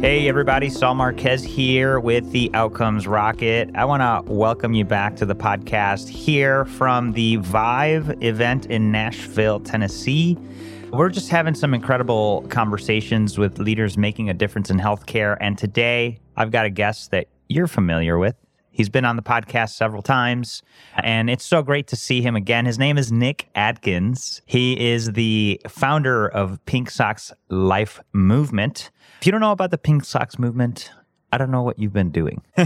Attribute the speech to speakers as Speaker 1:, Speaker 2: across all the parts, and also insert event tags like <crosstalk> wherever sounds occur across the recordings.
Speaker 1: Hey, everybody, Saul Marquez here with the Outcomes Rocket. I want to welcome you back to the podcast here from the Vive event in Nashville, Tennessee. We're just having some incredible conversations with leaders making a difference in healthcare. And today, I've got a guest that you're familiar with. He's been on the podcast several times, and it's so great to see him again. His name is Nick Adkins. He is the founder of Pink Socks Life Movement. If you don't know about the Pink Socks Movement, I don't know what you've been doing. <laughs>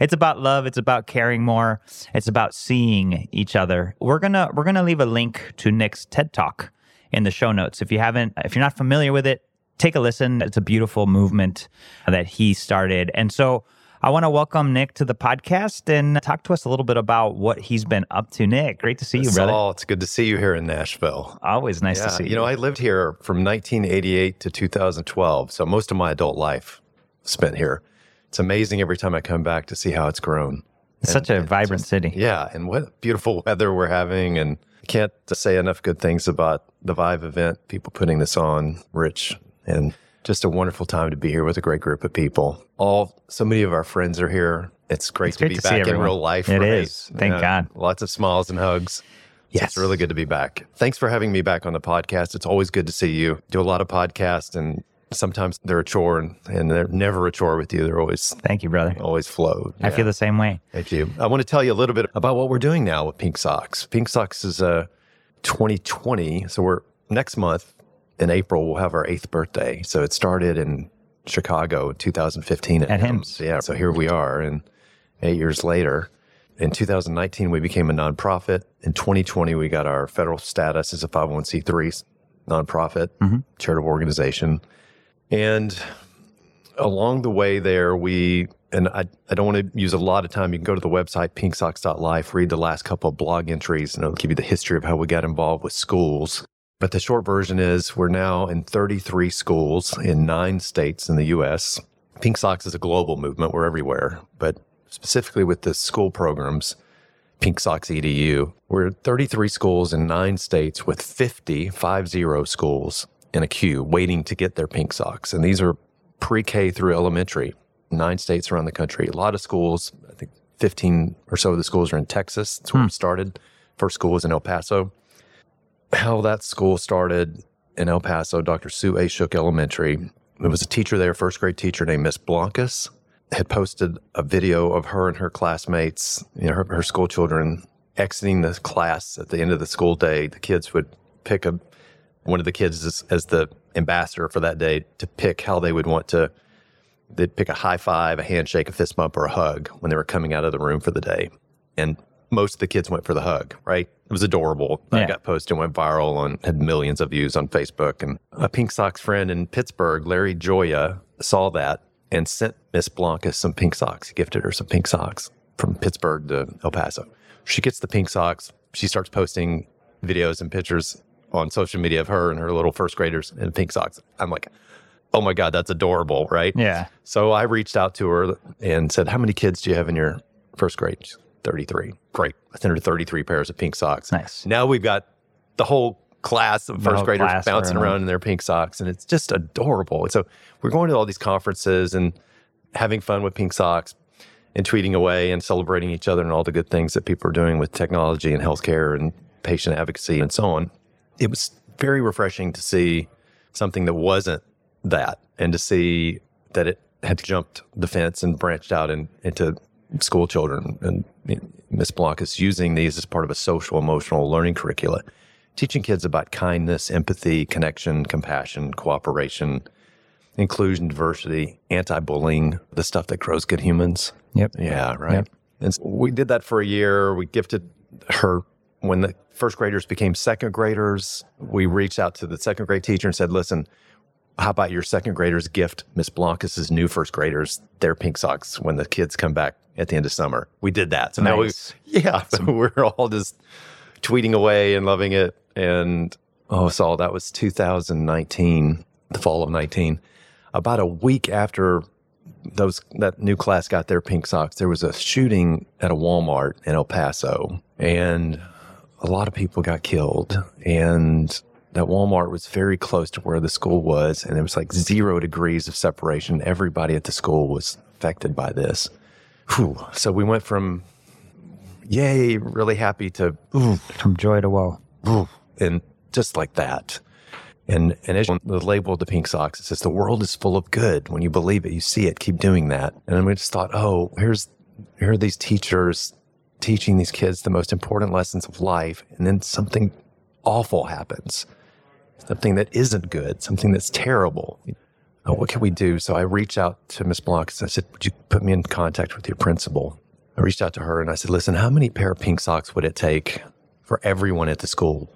Speaker 1: it's about love, it's about caring more, it's about seeing each other. We're going to we're going to leave a link to Nick's TED Talk in the show notes. If you haven't if you're not familiar with it, take a listen. It's a beautiful movement that he started. And so I want to welcome Nick to the podcast and talk to us a little bit about what he's been up to. Nick, great to see you, brother.
Speaker 2: It's good to see you here in Nashville.
Speaker 1: Always nice
Speaker 2: yeah,
Speaker 1: to see you.
Speaker 2: You know, I lived here from 1988 to 2012, so most of my adult life spent here. It's amazing every time I come back to see how it's grown.
Speaker 1: It's and, such a vibrant
Speaker 2: just,
Speaker 1: city.
Speaker 2: Yeah, and what beautiful weather we're having, and I can't say enough good things about the Vive event. People putting this on, Rich, and just a wonderful time to be here with a great group of people. All so many of our friends are here. It's great,
Speaker 1: it's
Speaker 2: to
Speaker 1: great
Speaker 2: be
Speaker 1: to
Speaker 2: back in real life.
Speaker 1: It
Speaker 2: right?
Speaker 1: is. Thank God.
Speaker 2: Lots of smiles and hugs.
Speaker 1: Yes.
Speaker 2: So it's really good to be back. Thanks for having me back on the podcast. It's always good to see you. Do a lot of podcasts and sometimes they're a chore and, and they're never a chore with you. They're always
Speaker 1: Thank you, brother.
Speaker 2: Always flow.
Speaker 1: I feel the same way.
Speaker 2: Thank you. I want to tell you a little bit about what we're doing now with Pink Socks. Pink Socks is a uh, 2020. So we're next month in April, we'll have our eighth birthday. So it started in Chicago in 2015
Speaker 1: at, at.
Speaker 2: Yeah. So here we are. And eight years later, in 2019, we became a nonprofit. In 2020, we got our federal status as a 501c3 nonprofit mm-hmm. charitable organization. And along the way there, we, and I, I don't want to use a lot of time. You can go to the website, pinksocks.life, read the last couple of blog entries, and it'll give you the history of how we got involved with schools. But the short version is we're now in 33 schools in nine states in the US. Pink Socks is a global movement, we're everywhere. But specifically with the school programs, Pink Socks EDU, we're 33 schools in nine states with 50, 50 schools in a queue waiting to get their Pink Socks. And these are pre K through elementary, nine states around the country. A lot of schools, I think 15 or so of the schools are in Texas. That's where hmm. we started. First school was in El Paso how that school started in El Paso, Dr. Sue A. Shook Elementary. There was a teacher there, first grade teacher named Miss Blancas, had posted a video of her and her classmates, you know, her, her school children exiting the class at the end of the school day. The kids would pick a one of the kids as, as the ambassador for that day to pick how they would want to. They'd pick a high five, a handshake, a fist bump, or a hug when they were coming out of the room for the day. And most of the kids went for the hug, right? It was adorable. Yeah. I got posted, went viral, and had millions of views on Facebook. And a Pink Socks friend in Pittsburgh, Larry Joya, saw that and sent Miss Blanca some pink socks. He gifted her some pink socks from Pittsburgh to El Paso. She gets the pink socks. She starts posting videos and pictures on social media of her and her little first graders in pink socks. I'm like, oh my God, that's adorable, right?
Speaker 1: Yeah.
Speaker 2: So I reached out to her and said, How many kids do you have in your first grade? 33. Great. I sent her 33 pairs of pink socks.
Speaker 1: Nice.
Speaker 2: Now we've got the whole class of first graders bouncing around in their pink socks, and it's just adorable. And so we're going to all these conferences and having fun with pink socks and tweeting away and celebrating each other and all the good things that people are doing with technology and healthcare and patient advocacy and so on. It was very refreshing to see something that wasn't that and to see that it had jumped the fence and branched out in, into school children. And Miss Block is using these as part of a social emotional learning curricula, teaching kids about kindness, empathy, connection, compassion, cooperation, inclusion, diversity, anti bullying, the stuff that grows good humans.
Speaker 1: Yep.
Speaker 2: Yeah, right.
Speaker 1: Yep.
Speaker 2: And so we did that for a year. We gifted her when the first graders became second graders. We reached out to the second grade teacher and said, listen, how about your second graders gift Miss Blancas's new first graders their pink socks when the kids come back at the end of summer? We did that. So
Speaker 1: nice.
Speaker 2: now we, <laughs> yeah, we're all just tweeting away and loving it. And oh, Saul, that was 2019, the fall of 19. About a week after those that new class got their pink socks, there was a shooting at a Walmart in El Paso, and a lot of people got killed. And that Walmart was very close to where the school was, and it was like zero degrees of separation. Everybody at the school was affected by this. Whew. So we went from yay, really happy to ooh,
Speaker 1: From joy to woe.
Speaker 2: ooh, and just like that. And and as the label of the pink socks, it says the world is full of good. When you believe it, you see it. Keep doing that. And then we just thought, oh, here's here are these teachers teaching these kids the most important lessons of life, and then something awful happens, something that isn't good, something that's terrible. Oh, what can we do? So I reached out to Miss Blanc and I said, Would you put me in contact with your principal? I reached out to her and I said, Listen, how many pair of pink socks would it take for everyone at the school?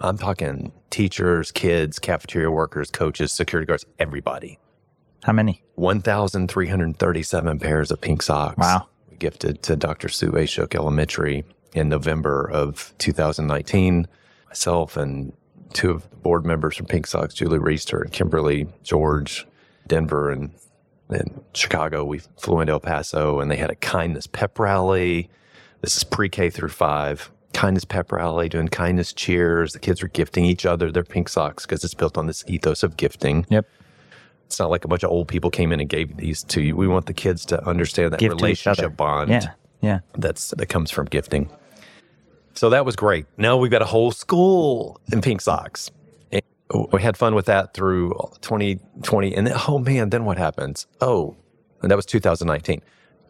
Speaker 2: I'm talking teachers, kids, cafeteria workers, coaches, security guards, everybody.
Speaker 1: How many?
Speaker 2: 1,337 pairs of pink socks.
Speaker 1: Wow.
Speaker 2: We gifted to Dr. Sue A. Shook Elementary in November of 2019. Myself and two of the board members from Pink Socks, Julie Reister and Kimberly George, Denver and, and Chicago. We flew into El Paso and they had a kindness pep rally. This is pre K through five. Kindness pep rally, doing kindness cheers. The kids were gifting each other their pink socks because it's built on this ethos of gifting.
Speaker 1: Yep.
Speaker 2: It's not like a bunch of old people came in and gave these to you. We want the kids to understand that
Speaker 1: Give to each other.
Speaker 2: relationship bond
Speaker 1: Yeah. Yeah.
Speaker 2: that's that comes from gifting. So that was great. Now we've got a whole school in pink socks. And we had fun with that through 2020. And then, oh man, then what happens? Oh, and that was 2019,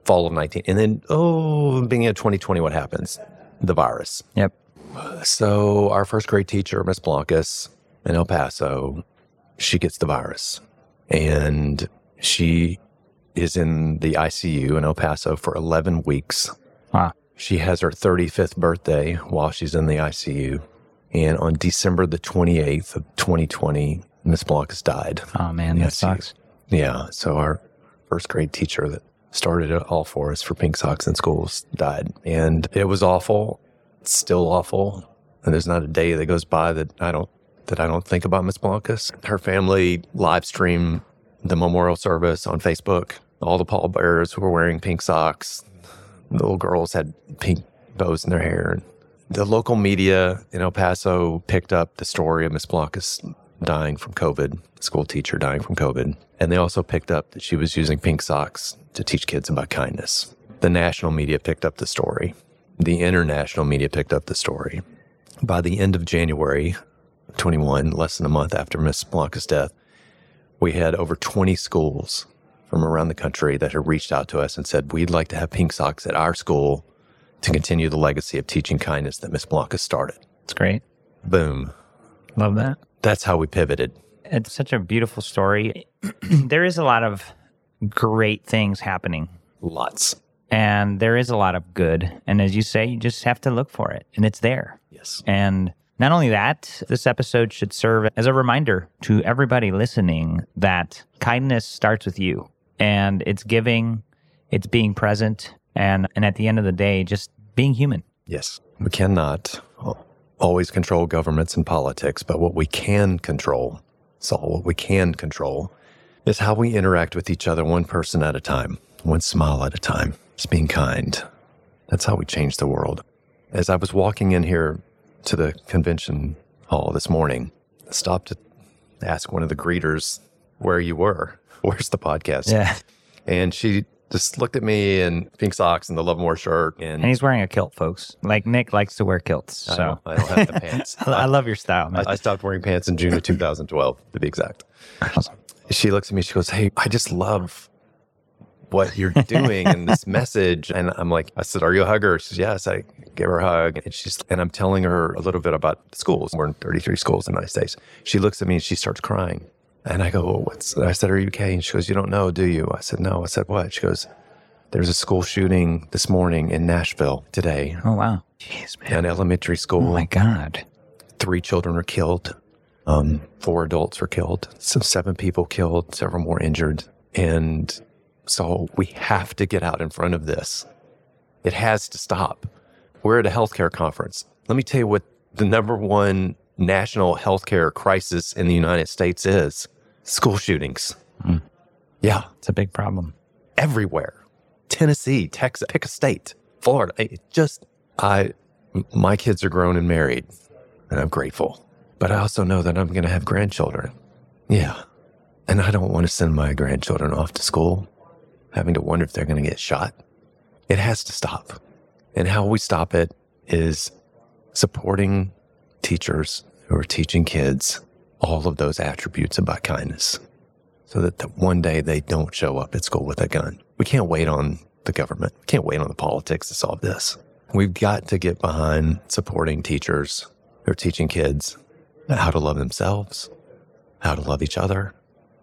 Speaker 2: fall of 19. And then, oh, beginning of 2020, what happens? The virus.
Speaker 1: Yep.
Speaker 2: So our first grade teacher, Miss Blancas in El Paso, she gets the virus and she is in the ICU in El Paso for 11 weeks.
Speaker 1: Wow.
Speaker 2: She has her 35th birthday while she's in the ICU. And on December the 28th of 2020, Miss Blancas died.
Speaker 1: Oh man, that
Speaker 2: you-
Speaker 1: sucks.
Speaker 2: Yeah. So our first grade teacher that started it all for us for Pink Socks in schools died. And it was awful. It's still awful. And there's not a day that goes by that I don't that I don't think about Miss Blancas. Her family live stream the memorial service on Facebook. All the pallbearers who were wearing pink socks. The little girls had pink bows in their hair. The local media in El Paso picked up the story of Miss Blancas dying from COVID, school teacher dying from COVID. And they also picked up that she was using pink socks to teach kids about kindness. The national media picked up the story. The international media picked up the story. By the end of January 21, less than a month after Miss Blanca's death, we had over 20 schools from around the country that had reached out to us and said, We'd like to have pink socks at our school to continue the legacy of teaching kindness that Miss Blanca started.
Speaker 1: It's great.
Speaker 2: Boom.
Speaker 1: Love that.
Speaker 2: That's how we pivoted.
Speaker 1: It's such a beautiful story. <clears throat> there is a lot of great things happening
Speaker 2: Lots.
Speaker 1: and there is a lot of good. And as you say, you just have to look for it and it's there.
Speaker 2: Yes.
Speaker 1: And not only that, this episode should serve as a reminder to everybody listening that kindness starts with you and it's giving, it's being present, and, and at the end of the day, just being human.
Speaker 2: Yes. We cannot always control governments and politics, but what we can control, Saul, what we can control is how we interact with each other one person at a time, one smile at a time, just being kind. That's how we change the world. As I was walking in here to the convention hall this morning, I stopped to ask one of the greeters where you were. Where's the podcast?
Speaker 1: Yeah.
Speaker 2: And she just looked at me in pink socks and the Love More shirt. And,
Speaker 1: And he's wearing a kilt, folks. Like Nick likes to wear kilts.
Speaker 2: I
Speaker 1: So
Speaker 2: don't, I don't have the pants. <laughs>
Speaker 1: I love your style, man.
Speaker 2: I, I stopped wearing pants in June of 2012, to be exact.
Speaker 1: Awesome.
Speaker 2: She looks at me, she goes, Hey, I just love what you're doing and this <laughs> message. And I'm like, I said, Are you a hugger? She says, Yes. I gave her a hug. And she's, and I'm telling her a little bit about schools. We're in 33 schools in the United States. She looks at me and she starts crying. And I go, well, What's, I said, Are you okay? And she goes, You don't know, do you? I said, No. I said, What? She goes, There's a school shooting this morning in Nashville today,
Speaker 1: Oh, wow. Jeez, man.
Speaker 2: an elementary school.
Speaker 1: Oh, my God.
Speaker 2: three children were killed. Um, four adults were killed. So seven people killed, several more injured. And so we have to get out in front of this. It has to stop. We're at a healthcare conference. Let me tell you what the number one national healthcare crisis in the United States is school shootings. Hmm. Yeah,
Speaker 1: It's a big problem.
Speaker 2: everywhere. Tennessee, Texas, pick a state, Florida. It just, I, my kids are grown and married, and I'm grateful. but I also know that I'm going to have grandchildren. Yeah. And I don't want to send my grandchildren off to school having to wonder if they're going to get shot. It has to stop. And how we stop it is supporting teachers who are teaching kids all of those attributes about kindness so that one day they don't show up at school with a gun. We can't wait on the government. We can't wait on the politics to solve this. We've got to get behind supporting teachers who are teaching kids how to love themselves, how to love each other,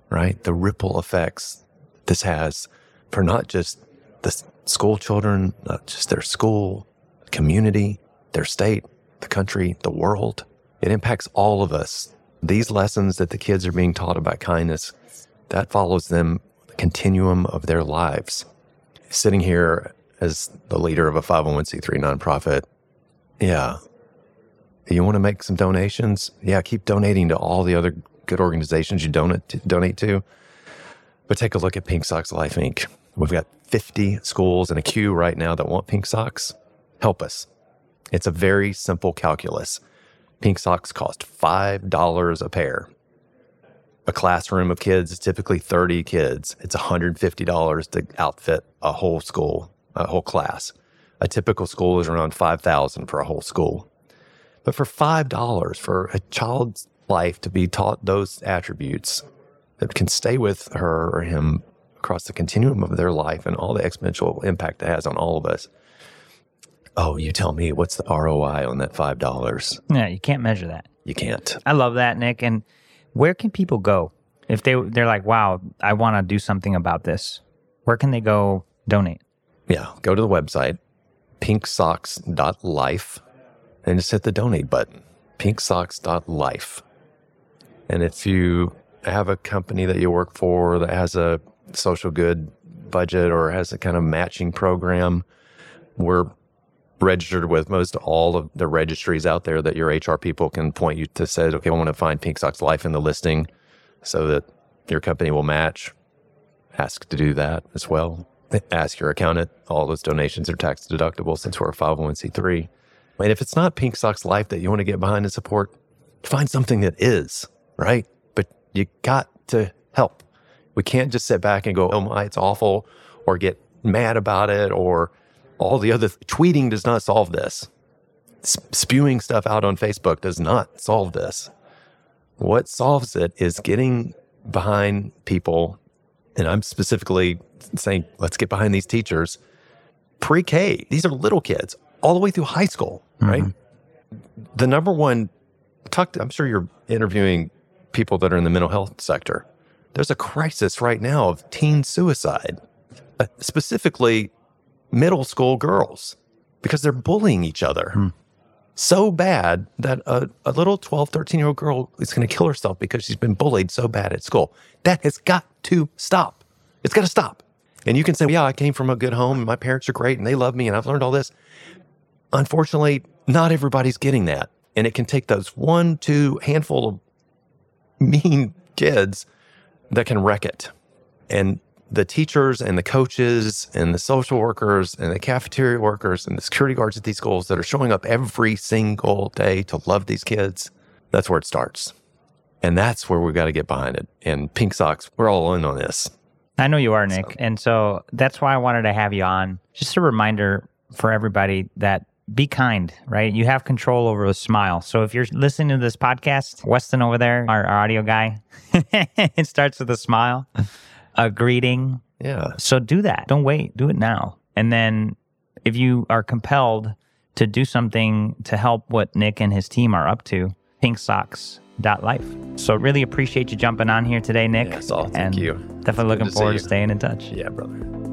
Speaker 2: right? The ripple effects this has for not just the school children, not just their school, community, their state, the country, the world. It impacts all of us. These lessons that the kids are being taught about kindness, that follows them the continuum of their lives. Sitting here as the leader of a 501c3 nonprofit, yeah. You want to make some donations? Yeah, keep donating to all the other good organizations you donate to, donate to. But take a look at Pink Socks Life Inc. We've got 50 schools in a queue right now that want pink socks. Help us. It's a very simple calculus. Pink socks cost $5 a pair. A classroom of kids is typically 30 kids. It's $150 to outfit a whole school, a whole class. A typical school is around 5000 for a whole school. But for $5 for a child's life to be taught those attributes that can stay with her or him across the continuum of their life and all the exponential impact it has on all of us. Oh, you tell me what's the ROI on that five dollars?
Speaker 1: Yeah, you can't measure that.
Speaker 2: You can't.
Speaker 1: I love that, Nick. And where can people go if they they're like, wow, I want to do something about this? Where can they go donate?
Speaker 2: Yeah, go to the website pinksocks.life and just hit the donate button. Pinksocks.life. And if you have a company that you work for that has a social good budget or has a kind of matching program. We're registered with most all of the registries out there that your HR people can point you to say, okay, I want to find Pink Socks Life in the listing so that your company will match. Ask to do that as well. Ask your accountant. All those donations are tax deductible since we're a 501c3. And if it's not Pink Socks Life that you want to get behind and support, find something that is, right? But you got to help. We can't just sit back and go, oh my, it's awful, or get mad about it, or all the other tweeting does not solve this. spewing stuff out on Facebook does not solve this. What solves it is getting behind people, and I'm specifically saying, let's get behind these teachers. Pre K, these are little kids, all the way through high school, mm-hmm. right? The number one, talk to, I'm sure you're interviewing people that are in the mental health sector there's a crisis right now of teen suicide, uh, specifically middle school girls, because they're bullying each other. Hmm. So bad that a, a little 12, 13 year old girl is going to kill herself because she's been bullied so bad at school. That has got to stop. It's got to stop. And you can say, yeah, I came from a good home and my parents are great and they love me and I've learned all this. Unfortunately, not everybody's getting that. And it can take those one, two handful of mean kids that can wreck it. And the teachers and the coaches and the social workers and the cafeteria workers and the security guards at these schools that are showing up every single day to love these kids, that's where it starts. And that's where we've got to get behind it. And Pink Socks, we're all in on this.
Speaker 1: I know you are, Nick. So. And so that's why I wanted to have you on. Just a reminder for everybody that be kind, right? You have control over a smile. So if you're listening to this podcast, Weston over there, our, our audio guy, <laughs> it starts with a smile, a greeting.
Speaker 2: Yeah.
Speaker 1: So do that. Don't wait. Do it now. And then if you are compelled to do something to help what Nick and his team are up to, pink socks life. So really appreciate you jumping on here today, Nick.
Speaker 2: Yes, all, thank
Speaker 1: and
Speaker 2: you.
Speaker 1: Definitely looking forward to staying in touch.
Speaker 2: Yeah, brother.